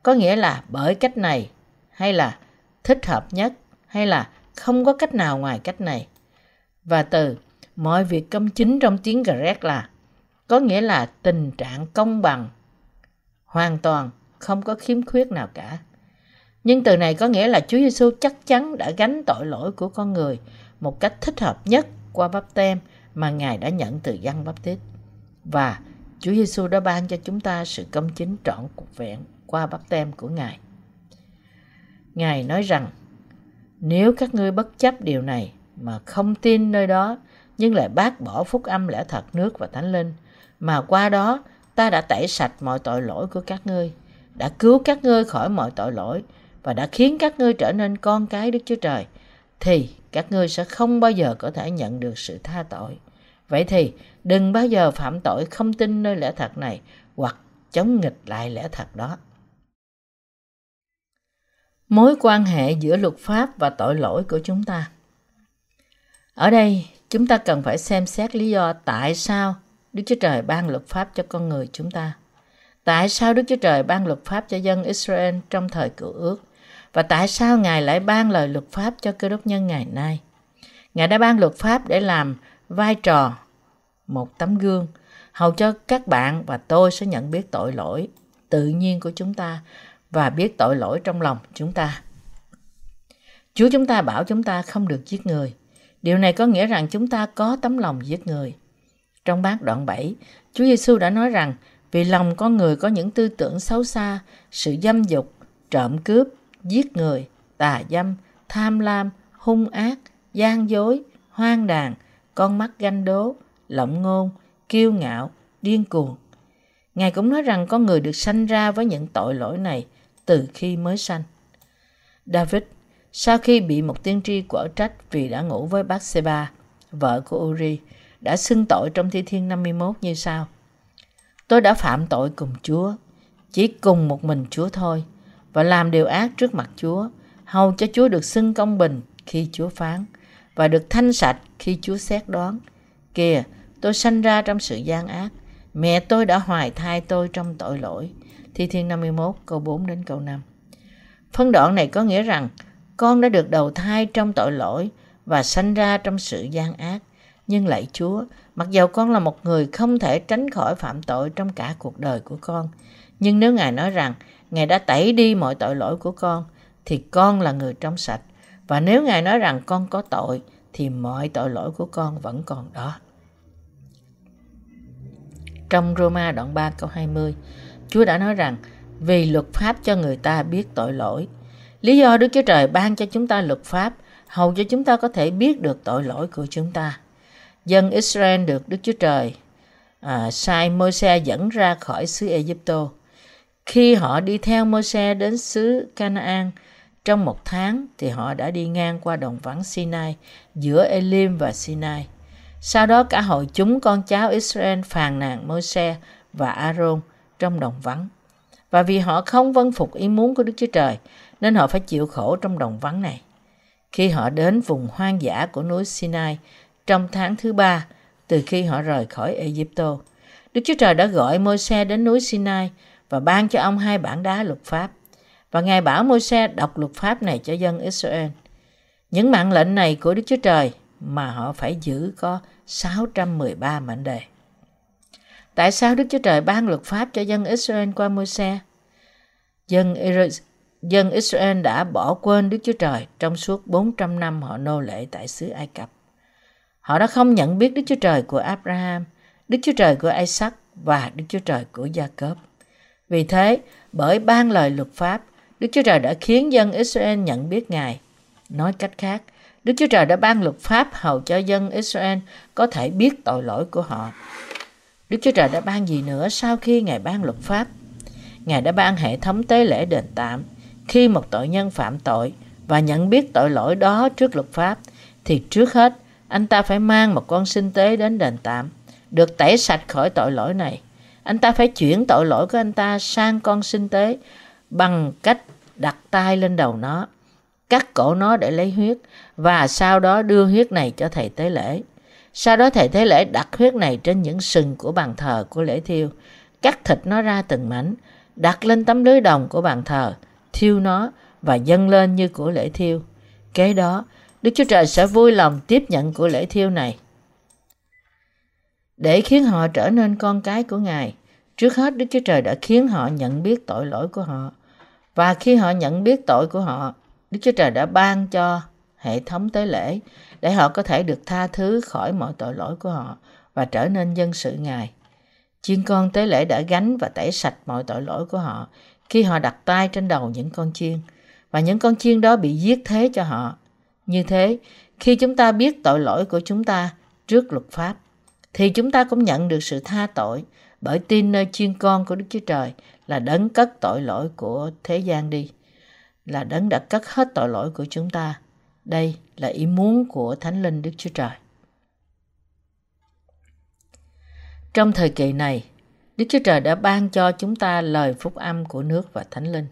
Speaker 1: có nghĩa là bởi cách này hay là thích hợp nhất hay là không có cách nào ngoài cách này. Và từ mọi việc công chính trong tiếng correct là có nghĩa là tình trạng công bằng, hoàn toàn không có khiếm khuyết nào cả. Nhưng từ này có nghĩa là Chúa Giêsu chắc chắn đã gánh tội lỗi của con người một cách thích hợp nhất qua bắp tem mà Ngài đã nhận từ dân bắp tít. Và Chúa Giêsu đã ban cho chúng ta sự công chính trọn cuộc vẹn qua bắp tem của Ngài. Ngài nói rằng, nếu các ngươi bất chấp điều này mà không tin nơi đó, nhưng lại bác bỏ phúc âm lẽ thật nước và thánh linh, mà qua đó ta đã tẩy sạch mọi tội lỗi của các ngươi, đã cứu các ngươi khỏi mọi tội lỗi và đã khiến các ngươi trở nên con cái Đức Chúa Trời, thì các ngươi sẽ không bao giờ có thể nhận được sự tha tội. Vậy thì đừng bao giờ phạm tội không tin nơi lẽ thật này hoặc chống nghịch lại lẽ thật đó. Mối quan hệ giữa luật pháp và tội lỗi của chúng ta. Ở đây, chúng ta cần phải xem xét lý do tại sao Đức Chúa Trời ban luật pháp cho con người chúng ta. Tại sao Đức Chúa Trời ban luật pháp cho dân Israel trong thời cựu ước? Và tại sao Ngài lại ban lời luật pháp cho cơ đốc nhân ngày nay? Ngài đã ban luật pháp để làm vai trò một tấm gương hầu cho các bạn và tôi sẽ nhận biết tội lỗi tự nhiên của chúng ta và biết tội lỗi trong lòng chúng ta. Chúa chúng ta bảo chúng ta không được giết người. Điều này có nghĩa rằng chúng ta có tấm lòng giết người. Trong bát đoạn 7, Chúa Giêsu đã nói rằng vì lòng con người có những tư tưởng xấu xa, sự dâm dục, trộm cướp, giết người, tà dâm, tham lam, hung ác, gian dối, hoang đàn, con mắt ganh đố, lộng ngôn, kiêu ngạo, điên cuồng. Ngài cũng nói rằng con người được sanh ra với những tội lỗi này từ khi mới sanh. David, sau khi bị một tiên tri quở trách vì đã ngủ với bác Seba, vợ của Uri, đã xưng tội trong Thi Thiên 51 như sau. Tôi đã phạm tội cùng Chúa, chỉ cùng một mình Chúa thôi, và làm điều ác trước mặt Chúa, hầu cho Chúa được xưng công bình khi Chúa phán, và được thanh sạch khi Chúa xét đoán. Kìa, tôi sanh ra trong sự gian ác, mẹ tôi đã hoài thai tôi trong tội lỗi. Thi Thiên 51 câu 4 đến câu 5. Phân đoạn này có nghĩa rằng con đã được đầu thai trong tội lỗi và sanh ra trong sự gian ác. Nhưng lạy Chúa, mặc dầu con là một người không thể tránh khỏi phạm tội trong cả cuộc đời của con, nhưng nếu Ngài nói rằng Ngài đã tẩy đi mọi tội lỗi của con, thì con là người trong sạch. Và nếu Ngài nói rằng con có tội, thì mọi tội lỗi của con vẫn còn đó. Trong Roma đoạn 3 câu 20, Chúa đã nói rằng vì luật pháp cho người ta biết tội lỗi. Lý do Đức Chúa Trời ban cho chúng ta luật pháp hầu cho chúng ta có thể biết được tội lỗi của chúng ta. Dân Israel được Đức Chúa Trời à, sai Môi-se dẫn ra khỏi xứ Egypto. Khi họ đi theo Môi-se đến xứ Canaan trong một tháng thì họ đã đi ngang qua đồng vắng Sinai giữa Elim và Sinai. Sau đó cả hội chúng con cháu Israel phàn nàn Môi-se và Aaron trong đồng vắng. Và vì họ không vâng phục ý muốn của Đức Chúa Trời, nên họ phải chịu khổ trong đồng vắng này. Khi họ đến vùng hoang dã của núi Sinai trong tháng thứ ba từ khi họ rời khỏi Egypto, Đức Chúa Trời đã gọi Môi-se đến núi Sinai và ban cho ông hai bản đá luật pháp. Và Ngài bảo Môi-se đọc luật pháp này cho dân Israel. Những mạng lệnh này của Đức Chúa Trời mà họ phải giữ có 613 mệnh đề. Tại sao Đức Chúa Trời ban luật pháp cho dân Israel qua Môi-se? Dân, dân Israel đã bỏ quên Đức Chúa Trời trong suốt 400 năm họ nô lệ tại xứ Ai Cập. Họ đã không nhận biết Đức Chúa Trời của Abraham, Đức Chúa Trời của Isaac và Đức Chúa Trời của Gia-cớp. Vì thế, bởi ban lời luật pháp, Đức Chúa Trời đã khiến dân Israel nhận biết Ngài. Nói cách khác, Đức Chúa Trời đã ban luật pháp hầu cho dân Israel có thể biết tội lỗi của họ. Đức Chúa Trời đã ban gì nữa sau khi Ngài ban luật pháp? Ngài đã ban hệ thống tế lễ đền tạm. Khi một tội nhân phạm tội và nhận biết tội lỗi đó trước luật pháp, thì trước hết anh ta phải mang một con sinh tế đến đền tạm, được tẩy sạch khỏi tội lỗi này. Anh ta phải chuyển tội lỗi của anh ta sang con sinh tế bằng cách đặt tay lên đầu nó, cắt cổ nó để lấy huyết và sau đó đưa huyết này cho thầy tế lễ. Sau đó thầy tế lễ đặt huyết này trên những sừng của bàn thờ của lễ thiêu, cắt thịt nó ra từng mảnh, đặt lên tấm lưới đồng của bàn thờ, thiêu nó và dâng lên như của lễ thiêu. Kế đó, Đức Chúa Trời sẽ vui lòng tiếp nhận của lễ thiêu này. Để khiến họ trở nên con cái của Ngài, trước hết Đức Chúa Trời đã khiến họ nhận biết tội lỗi của họ. Và khi họ nhận biết tội của họ, Đức Chúa Trời đã ban cho hệ thống tế lễ để họ có thể được tha thứ khỏi mọi tội lỗi của họ và trở nên dân sự Ngài. Chiên con tế lễ đã gánh và tẩy sạch mọi tội lỗi của họ khi họ đặt tay trên đầu những con chiên và những con chiên đó bị giết thế cho họ. Như thế, khi chúng ta biết tội lỗi của chúng ta trước luật pháp, thì chúng ta cũng nhận được sự tha tội bởi tin nơi chiên con của Đức Chúa Trời là đấng cất tội lỗi của thế gian đi, là đấng đã cất hết tội lỗi của chúng ta. Đây là ý muốn của Thánh Linh Đức Chúa Trời. Trong thời kỳ này, Đức Chúa Trời đã ban cho chúng ta lời phúc âm của nước và Thánh Linh.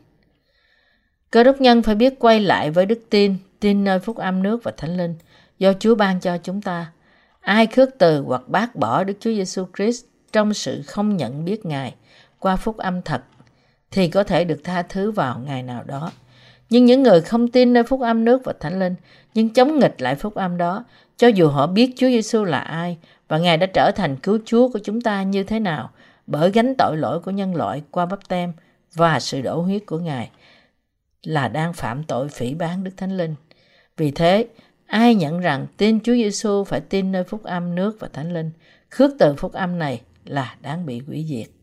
Speaker 1: Cơ đốc nhân phải biết quay lại với đức tin, tin nơi phúc âm nước và Thánh Linh do Chúa ban cho chúng ta. Ai khước từ hoặc bác bỏ Đức Chúa Giêsu Christ trong sự không nhận biết Ngài qua phúc âm thật thì có thể được tha thứ vào ngày nào đó. Nhưng những người không tin nơi phúc âm nước và thánh linh nhưng chống nghịch lại phúc âm đó, cho dù họ biết Chúa Giêsu là ai và Ngài đã trở thành cứu Chúa của chúng ta như thế nào bởi gánh tội lỗi của nhân loại qua bắp tem và sự đổ huyết của Ngài là đang phạm tội phỉ bán Đức Thánh Linh. Vì thế, ai nhận rằng tin Chúa Giêsu phải tin nơi phúc âm nước và Thánh Linh, khước từ phúc âm này là đáng bị hủy diệt.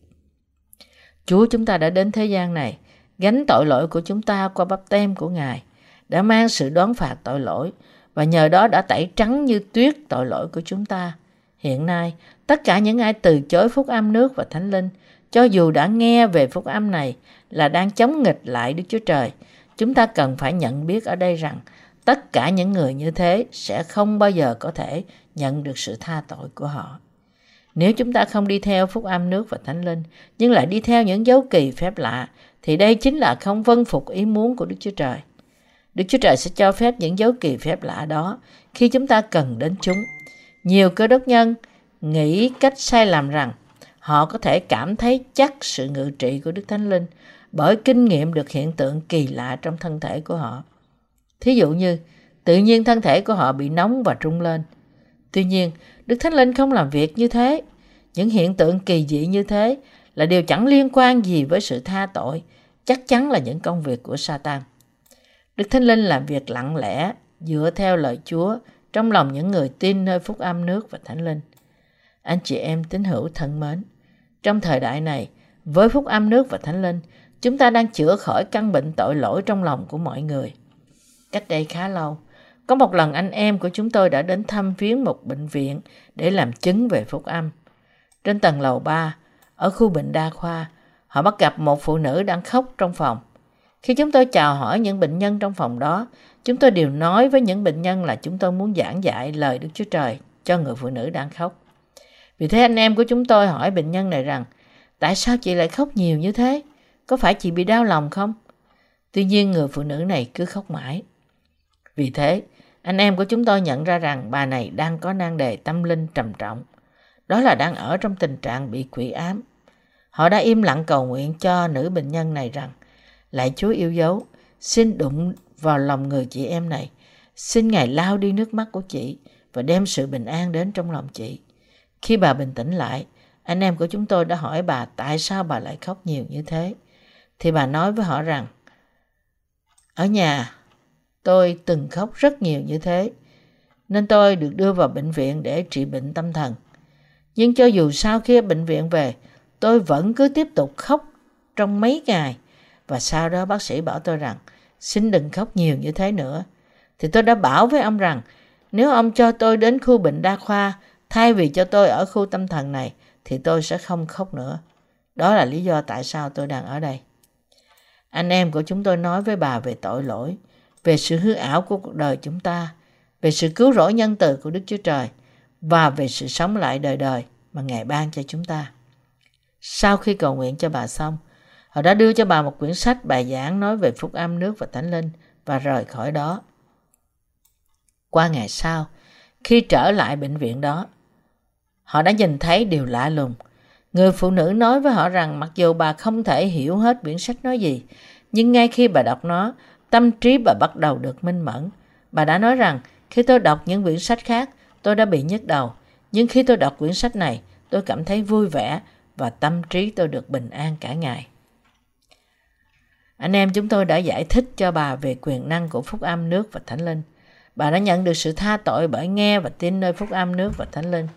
Speaker 1: Chúa chúng ta đã đến thế gian này, gánh tội lỗi của chúng ta qua bắp tem của Ngài, đã mang sự đoán phạt tội lỗi và nhờ đó đã tẩy trắng như tuyết tội lỗi của chúng ta. Hiện nay, tất cả những ai từ chối phúc âm nước và thánh linh, cho dù đã nghe về phúc âm này là đang chống nghịch lại Đức Chúa Trời, chúng ta cần phải nhận biết ở đây rằng tất cả những người như thế sẽ không bao giờ có thể nhận được sự tha tội của họ. Nếu chúng ta không đi theo phúc âm nước và thánh linh, nhưng lại đi theo những dấu kỳ phép lạ, thì đây chính là không vân phục ý muốn của Đức Chúa Trời. Đức Chúa Trời sẽ cho phép những dấu kỳ phép lạ đó khi chúng ta cần đến chúng. Nhiều cơ đốc nhân nghĩ cách sai lầm rằng họ có thể cảm thấy chắc sự ngự trị của Đức Thánh Linh bởi kinh nghiệm được hiện tượng kỳ lạ trong thân thể của họ. Thí dụ như, tự nhiên thân thể của họ bị nóng và trung lên. Tuy nhiên, Đức Thánh Linh không làm việc như thế. Những hiện tượng kỳ dị như thế là điều chẳng liên quan gì với sự tha tội, chắc chắn là những công việc của Satan. Đức Thánh Linh làm việc lặng lẽ, dựa theo lời Chúa trong lòng những người tin nơi phúc âm nước và Thánh Linh. Anh chị em tín hữu thân mến, trong thời đại này, với phúc âm nước và Thánh Linh, chúng ta đang chữa khỏi căn bệnh tội lỗi trong lòng của mọi người. Cách đây khá lâu, có một lần anh em của chúng tôi đã đến thăm viếng một bệnh viện để làm chứng về phúc âm. Trên tầng lầu 3, ở khu bệnh đa khoa, họ bắt gặp một phụ nữ đang khóc trong phòng. Khi chúng tôi chào hỏi những bệnh nhân trong phòng đó, chúng tôi đều nói với những bệnh nhân là chúng tôi muốn giảng dạy lời Đức Chúa Trời cho người phụ nữ đang khóc. Vì thế anh em của chúng tôi hỏi bệnh nhân này rằng, tại sao chị lại khóc nhiều như thế? Có phải chị bị đau lòng không? Tuy nhiên người phụ nữ này cứ khóc mãi. Vì thế, anh em của chúng tôi nhận ra rằng bà này đang có nan đề tâm linh trầm trọng. Đó là đang ở trong tình trạng bị quỷ ám. Họ đã im lặng cầu nguyện cho nữ bệnh nhân này rằng Lạy Chúa yêu dấu, xin đụng vào lòng người chị em này. Xin Ngài lao đi nước mắt của chị và đem sự bình an đến trong lòng chị. Khi bà bình tĩnh lại, anh em của chúng tôi đã hỏi bà tại sao bà lại khóc nhiều như thế. Thì bà nói với họ rằng, ở nhà tôi từng khóc rất nhiều như thế, nên tôi được đưa vào bệnh viện để trị bệnh tâm thần. Nhưng cho dù sau khi bệnh viện về, tôi vẫn cứ tiếp tục khóc trong mấy ngày. Và sau đó bác sĩ bảo tôi rằng, xin đừng khóc nhiều như thế nữa. Thì tôi đã bảo với ông rằng, nếu ông cho tôi đến khu bệnh đa khoa, thay vì cho tôi ở khu tâm thần này, thì tôi sẽ không khóc nữa. Đó là lý do tại sao tôi đang ở đây. Anh em của chúng tôi nói với bà về tội lỗi, về sự hư ảo của cuộc đời chúng ta, về sự cứu rỗi nhân từ của Đức Chúa Trời và về sự sống lại đời đời mà Ngài ban cho chúng ta. Sau khi cầu nguyện cho bà xong, họ đã đưa cho bà một quyển sách bài giảng nói về phúc âm nước và thánh linh và rời khỏi đó. Qua ngày sau, khi trở lại bệnh viện đó, họ đã nhìn thấy điều lạ lùng. Người phụ nữ nói với họ rằng mặc dù bà không thể hiểu hết quyển sách nói gì, nhưng ngay khi bà đọc nó, tâm trí bà bắt đầu được minh mẫn. Bà đã nói rằng khi tôi đọc những quyển sách khác, tôi đã bị nhức đầu. Nhưng khi tôi đọc quyển sách này, tôi cảm thấy vui vẻ và tâm trí tôi được bình an cả ngày. Anh em chúng tôi đã giải thích cho bà về quyền năng của phúc âm nước và thánh linh. Bà đã nhận được sự tha tội bởi nghe và tin nơi phúc âm nước và thánh linh.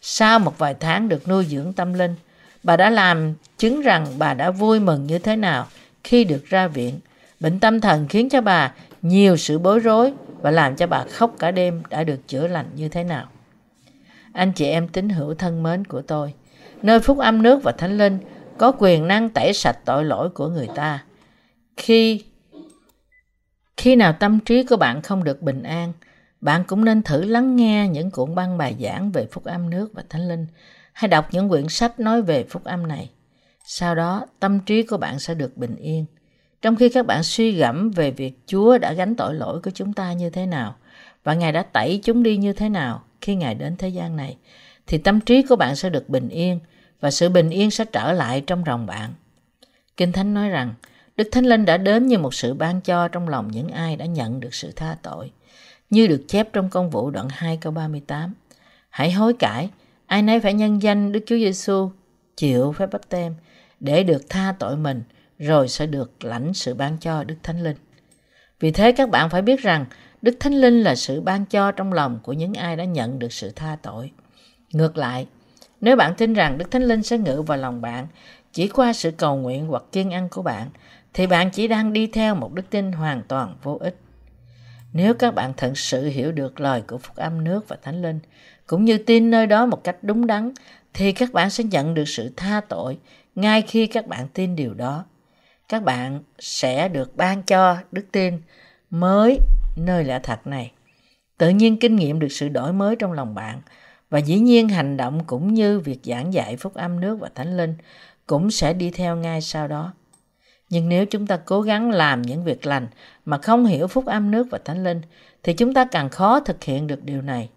Speaker 1: Sau một vài tháng được nuôi dưỡng tâm linh, bà đã làm chứng rằng bà đã vui mừng như thế nào khi được ra viện. Bệnh tâm thần khiến cho bà nhiều sự bối rối và làm cho bà khóc cả đêm đã được chữa lành như thế nào. Anh chị em tín hữu thân mến của tôi, nơi phúc âm nước và thánh linh có quyền năng tẩy sạch tội lỗi của người ta. Khi khi nào tâm trí của bạn không được bình an, bạn cũng nên thử lắng nghe những cuộn băng bài giảng về phúc âm nước và thánh linh, hay đọc những quyển sách nói về phúc âm này. Sau đó, tâm trí của bạn sẽ được bình yên. Trong khi các bạn suy gẫm về việc Chúa đã gánh tội lỗi của chúng ta như thế nào và Ngài đã tẩy chúng đi như thế nào khi Ngài đến thế gian này, thì tâm trí của bạn sẽ được bình yên và sự bình yên sẽ trở lại trong lòng bạn. Kinh Thánh nói rằng, Đức Thánh Linh đã đến như một sự ban cho trong lòng những ai đã nhận được sự tha tội, như được chép trong công vụ đoạn 2 câu 38. Hãy hối cải, ai nấy phải nhân danh Đức Chúa Giêsu chịu phép bắp tem để được tha tội mình, rồi sẽ được lãnh sự ban cho Đức Thánh Linh. Vì thế các bạn phải biết rằng Đức Thánh Linh là sự ban cho trong lòng của những ai đã nhận được sự tha tội. Ngược lại, nếu bạn tin rằng Đức Thánh Linh sẽ ngự vào lòng bạn chỉ qua sự cầu nguyện hoặc kiên ăn của bạn, thì bạn chỉ đang đi theo một đức tin hoàn toàn vô ích. Nếu các bạn thật sự hiểu được lời của Phúc âm nước và Thánh Linh, cũng như tin nơi đó một cách đúng đắn, thì các bạn sẽ nhận được sự tha tội ngay khi các bạn tin điều đó. Các bạn sẽ được ban cho đức tin mới nơi lẽ thật này. Tự nhiên kinh nghiệm được sự đổi mới trong lòng bạn và dĩ nhiên hành động cũng như việc giảng dạy phúc âm nước và thánh linh cũng sẽ đi theo ngay sau đó. Nhưng nếu chúng ta cố gắng làm những việc lành mà không hiểu phúc âm nước và thánh linh thì chúng ta càng khó thực hiện được điều này.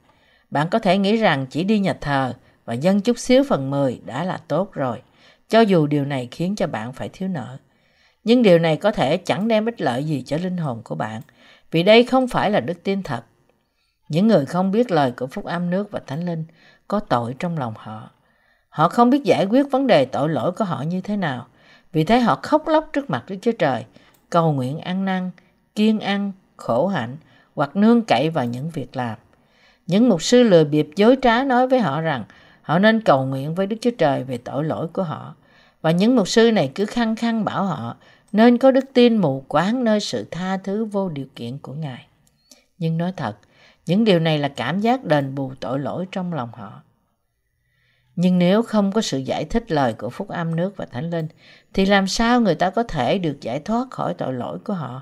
Speaker 1: Bạn có thể nghĩ rằng chỉ đi nhà thờ và dâng chút xíu phần 10 đã là tốt rồi, cho dù điều này khiến cho bạn phải thiếu nợ. Nhưng điều này có thể chẳng đem ích lợi gì cho linh hồn của bạn, vì đây không phải là đức tin thật. Những người không biết lời của Phúc Âm nước và Thánh Linh có tội trong lòng họ. Họ không biết giải quyết vấn đề tội lỗi của họ như thế nào. Vì thế họ khóc lóc trước mặt Đức Chúa Trời, cầu nguyện ăn năn, kiên ăn, khổ hạnh hoặc nương cậy vào những việc làm. Những mục sư lừa bịp dối trá nói với họ rằng họ nên cầu nguyện với Đức Chúa Trời về tội lỗi của họ. Và những mục sư này cứ khăng khăng bảo họ nên có đức tin mù quáng nơi sự tha thứ vô điều kiện của Ngài. Nhưng nói thật, những điều này là cảm giác đền bù tội lỗi trong lòng họ. Nhưng nếu không có sự giải thích lời của Phúc Âm nước và Thánh Linh, thì làm sao người ta có thể được giải thoát khỏi tội lỗi của họ?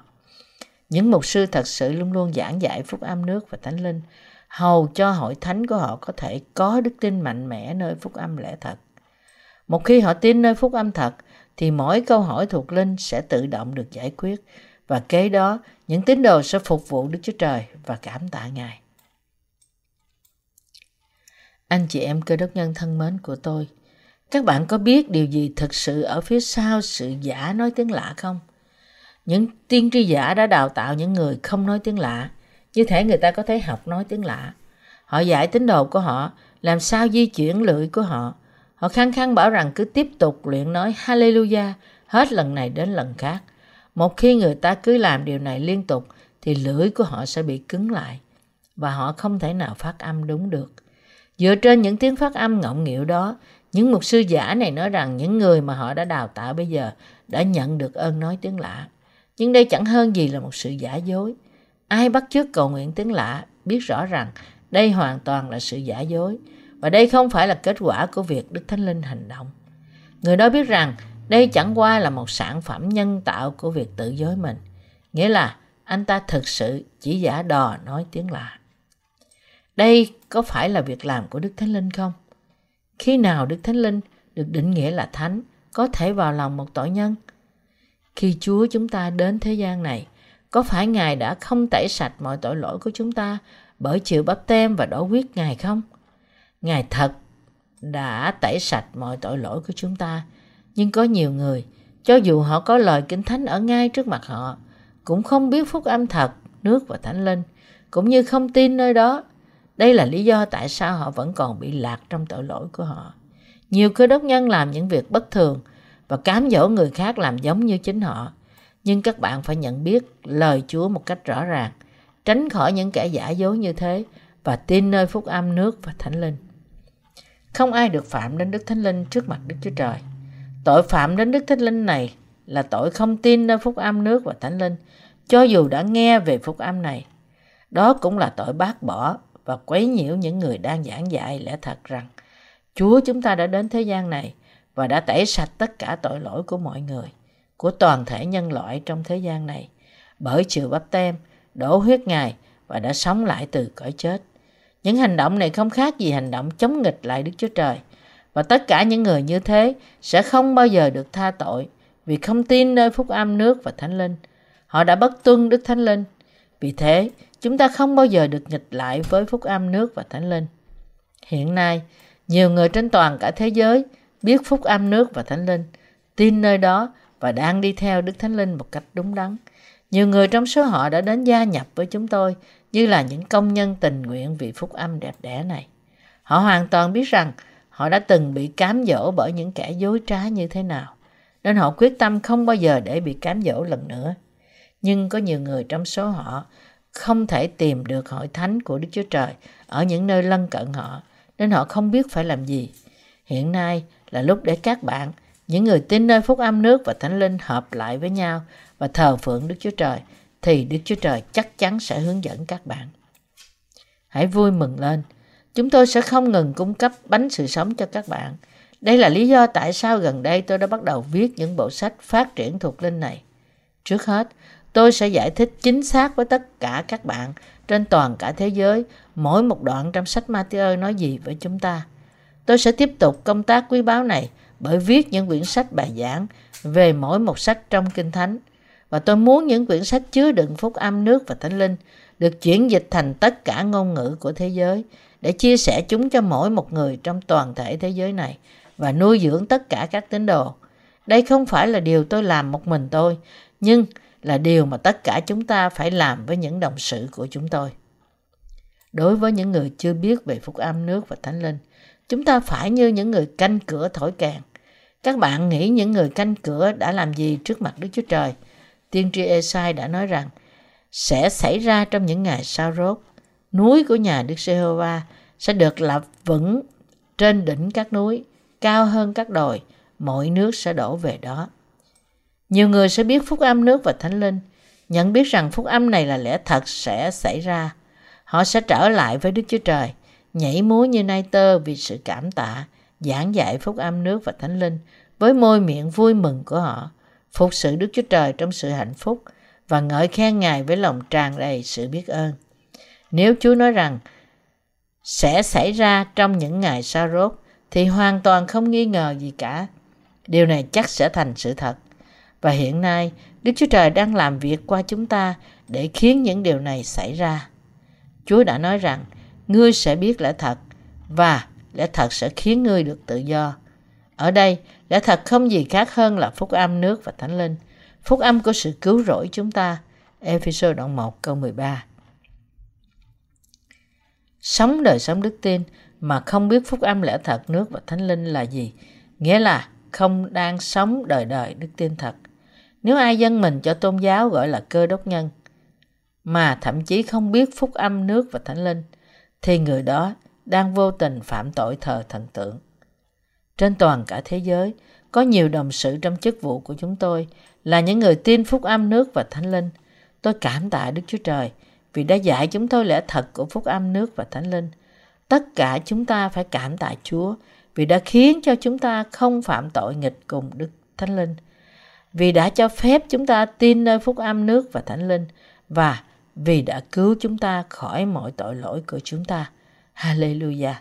Speaker 1: Những mục sư thật sự luôn luôn giảng dạy Phúc Âm nước và Thánh Linh, hầu cho hội thánh của họ có thể có đức tin mạnh mẽ nơi Phúc Âm lẽ thật. Một khi họ tin nơi Phúc Âm thật, thì mỗi câu hỏi thuộc linh sẽ tự động được giải quyết và kế đó những tín đồ sẽ phục vụ Đức Chúa Trời và cảm tạ Ngài. Anh chị em cơ đốc nhân thân mến của tôi, các bạn có biết điều gì thực sự ở phía sau sự giả nói tiếng lạ không? Những tiên tri giả đã đào tạo những người không nói tiếng lạ, như thể người ta có thể học nói tiếng lạ. Họ dạy tín đồ của họ làm sao di chuyển lưỡi của họ. Họ khăng khăng bảo rằng cứ tiếp tục luyện nói Hallelujah hết lần này đến lần khác. Một khi người ta cứ làm điều này liên tục thì lưỡi của họ sẽ bị cứng lại và họ không thể nào phát âm đúng được. Dựa trên những tiếng phát âm ngọng nghịu đó, những mục sư giả này nói rằng những người mà họ đã đào tạo bây giờ đã nhận được ơn nói tiếng lạ. Nhưng đây chẳng hơn gì là một sự giả dối. Ai bắt chước cầu nguyện tiếng lạ biết rõ rằng đây hoàn toàn là sự giả dối và đây không phải là kết quả của việc Đức Thánh Linh hành động. Người đó biết rằng đây chẳng qua là một sản phẩm nhân tạo của việc tự dối mình. Nghĩa là anh ta thực sự chỉ giả đò nói tiếng lạ. Đây có phải là việc làm của Đức Thánh Linh không? Khi nào Đức Thánh Linh được định nghĩa là thánh có thể vào lòng một tội nhân? Khi Chúa chúng ta đến thế gian này, có phải Ngài đã không tẩy sạch mọi tội lỗi của chúng ta bởi chịu bắp tem và đổ huyết Ngài không? Ngài thật đã tẩy sạch mọi tội lỗi của chúng ta, nhưng có nhiều người, cho dù họ có lời kinh thánh ở ngay trước mặt họ, cũng không biết phúc âm thật, nước và thánh linh, cũng như không tin nơi đó đây là lý do tại sao họ vẫn còn bị lạc trong tội lỗi của họ. Nhiều cơ đốc nhân làm những việc bất thường và cám dỗ người khác làm giống như chính họ. Nhưng các bạn phải nhận biết lời Chúa một cách rõ ràng, tránh khỏi những kẻ giả dối như thế và tin nơi phúc âm nước và thánh linh. Không ai được phạm đến Đức Thánh Linh trước mặt Đức Chúa Trời. Tội phạm đến Đức Thánh Linh này là tội không tin nơi phúc âm nước và thánh linh, cho dù đã nghe về phúc âm này. Đó cũng là tội bác bỏ và quấy nhiễu những người đang giảng dạy lẽ thật rằng Chúa chúng ta đã đến thế gian này và đã tẩy sạch tất cả tội lỗi của mọi người, của toàn thể nhân loại trong thế gian này, bởi sự bắp tem, đổ huyết Ngài và đã sống lại từ cõi chết. Những hành động này không khác gì hành động chống nghịch lại Đức Chúa Trời. Và tất cả những người như thế sẽ không bao giờ được tha tội vì không tin nơi phúc âm nước và thánh linh. Họ đã bất tuân Đức Thánh Linh. Vì thế, Chúng ta không bao giờ được nghịch lại với phúc âm nước và thánh linh. Hiện nay, nhiều người trên toàn cả thế giới biết phúc âm nước và thánh linh, tin nơi đó và đang đi theo Đức Thánh Linh một cách đúng đắn. Nhiều người trong số họ đã đến gia nhập với chúng tôi như là những công nhân tình nguyện vì phúc âm đẹp đẽ này. Họ hoàn toàn biết rằng họ đã từng bị cám dỗ bởi những kẻ dối trá như thế nào, nên họ quyết tâm không bao giờ để bị cám dỗ lần nữa. Nhưng có nhiều người trong số họ không thể tìm được hội thánh của Đức Chúa Trời ở những nơi lân cận họ, nên họ không biết phải làm gì. Hiện nay là lúc để các bạn, những người tin nơi phúc âm nước và thánh linh hợp lại với nhau và thờ phượng Đức Chúa Trời, thì Đức Chúa Trời chắc chắn sẽ hướng dẫn các bạn. Hãy vui mừng lên. Chúng tôi sẽ không ngừng cung cấp bánh sự sống cho các bạn. Đây là lý do tại sao gần đây tôi đã bắt đầu viết những bộ sách phát triển thuộc linh này. Trước hết, tôi sẽ giải thích chính xác với tất cả các bạn trên toàn cả thế giới mỗi một đoạn trong sách Matthew nói gì với chúng ta. Tôi sẽ tiếp tục công tác quý báu này bởi viết những quyển sách bài giảng về mỗi một sách trong Kinh Thánh. Và tôi muốn những quyển sách chứa đựng phúc âm nước và thánh linh được chuyển dịch thành tất cả ngôn ngữ của thế giới để chia sẻ chúng cho mỗi một người trong toàn thể thế giới này và nuôi dưỡng tất cả các tín đồ. Đây không phải là điều tôi làm một mình tôi, nhưng là điều mà tất cả chúng ta phải làm với những đồng sự của chúng tôi. Đối với những người chưa biết về phúc âm nước và thánh linh, chúng ta phải như những người canh cửa thổi kèn. Các bạn nghĩ những người canh cửa đã làm gì trước mặt Đức Chúa Trời? Tiên tri Esai đã nói rằng sẽ xảy ra trong những ngày sau rốt. Núi của nhà Đức Giê-hô-va sẽ được lập vững trên đỉnh các núi, cao hơn các đồi, mọi nước sẽ đổ về đó. Nhiều người sẽ biết phúc âm nước và thánh linh, nhận biết rằng phúc âm này là lẽ thật sẽ xảy ra. Họ sẽ trở lại với Đức Chúa Trời, nhảy múa như nai tơ vì sự cảm tạ, giảng dạy phúc âm nước và thánh linh với môi miệng vui mừng của họ, phục sự Đức Chúa Trời trong sự hạnh phúc và ngợi khen Ngài với lòng tràn đầy sự biết ơn. Nếu Chúa nói rằng sẽ xảy ra trong những ngày sa rốt thì hoàn toàn không nghi ngờ gì cả. Điều này chắc sẽ thành sự thật. Và hiện nay, Đức Chúa Trời đang làm việc qua chúng ta để khiến những điều này xảy ra. Chúa đã nói rằng, ngươi sẽ biết lẽ thật và lẽ thật sẽ khiến ngươi được tự do. Ở đây, lẽ thật không gì khác hơn là phúc âm nước và thánh linh. Phúc âm của sự cứu rỗi chúng ta. Ephesos đoạn 1 câu 13 Sống đời sống đức tin mà không biết phúc âm lẽ thật nước và thánh linh là gì? Nghĩa là không đang sống đời đời đức tin thật. Nếu ai dân mình cho tôn giáo gọi là cơ đốc nhân, mà thậm chí không biết phúc âm nước và thánh linh, thì người đó đang vô tình phạm tội thờ thần tượng. Trên toàn cả thế giới, có nhiều đồng sự trong chức vụ của chúng tôi là những người tin phúc âm nước và thánh linh. Tôi cảm tạ Đức Chúa Trời vì đã dạy chúng tôi lẽ thật của phúc âm nước và thánh linh. Tất cả chúng ta phải cảm tạ Chúa vì đã khiến cho chúng ta không phạm tội nghịch cùng Đức Thánh Linh. Vì đã cho phép chúng ta tin nơi phúc âm nước và thánh linh và vì đã cứu chúng ta khỏi mọi tội lỗi của chúng ta. Hallelujah.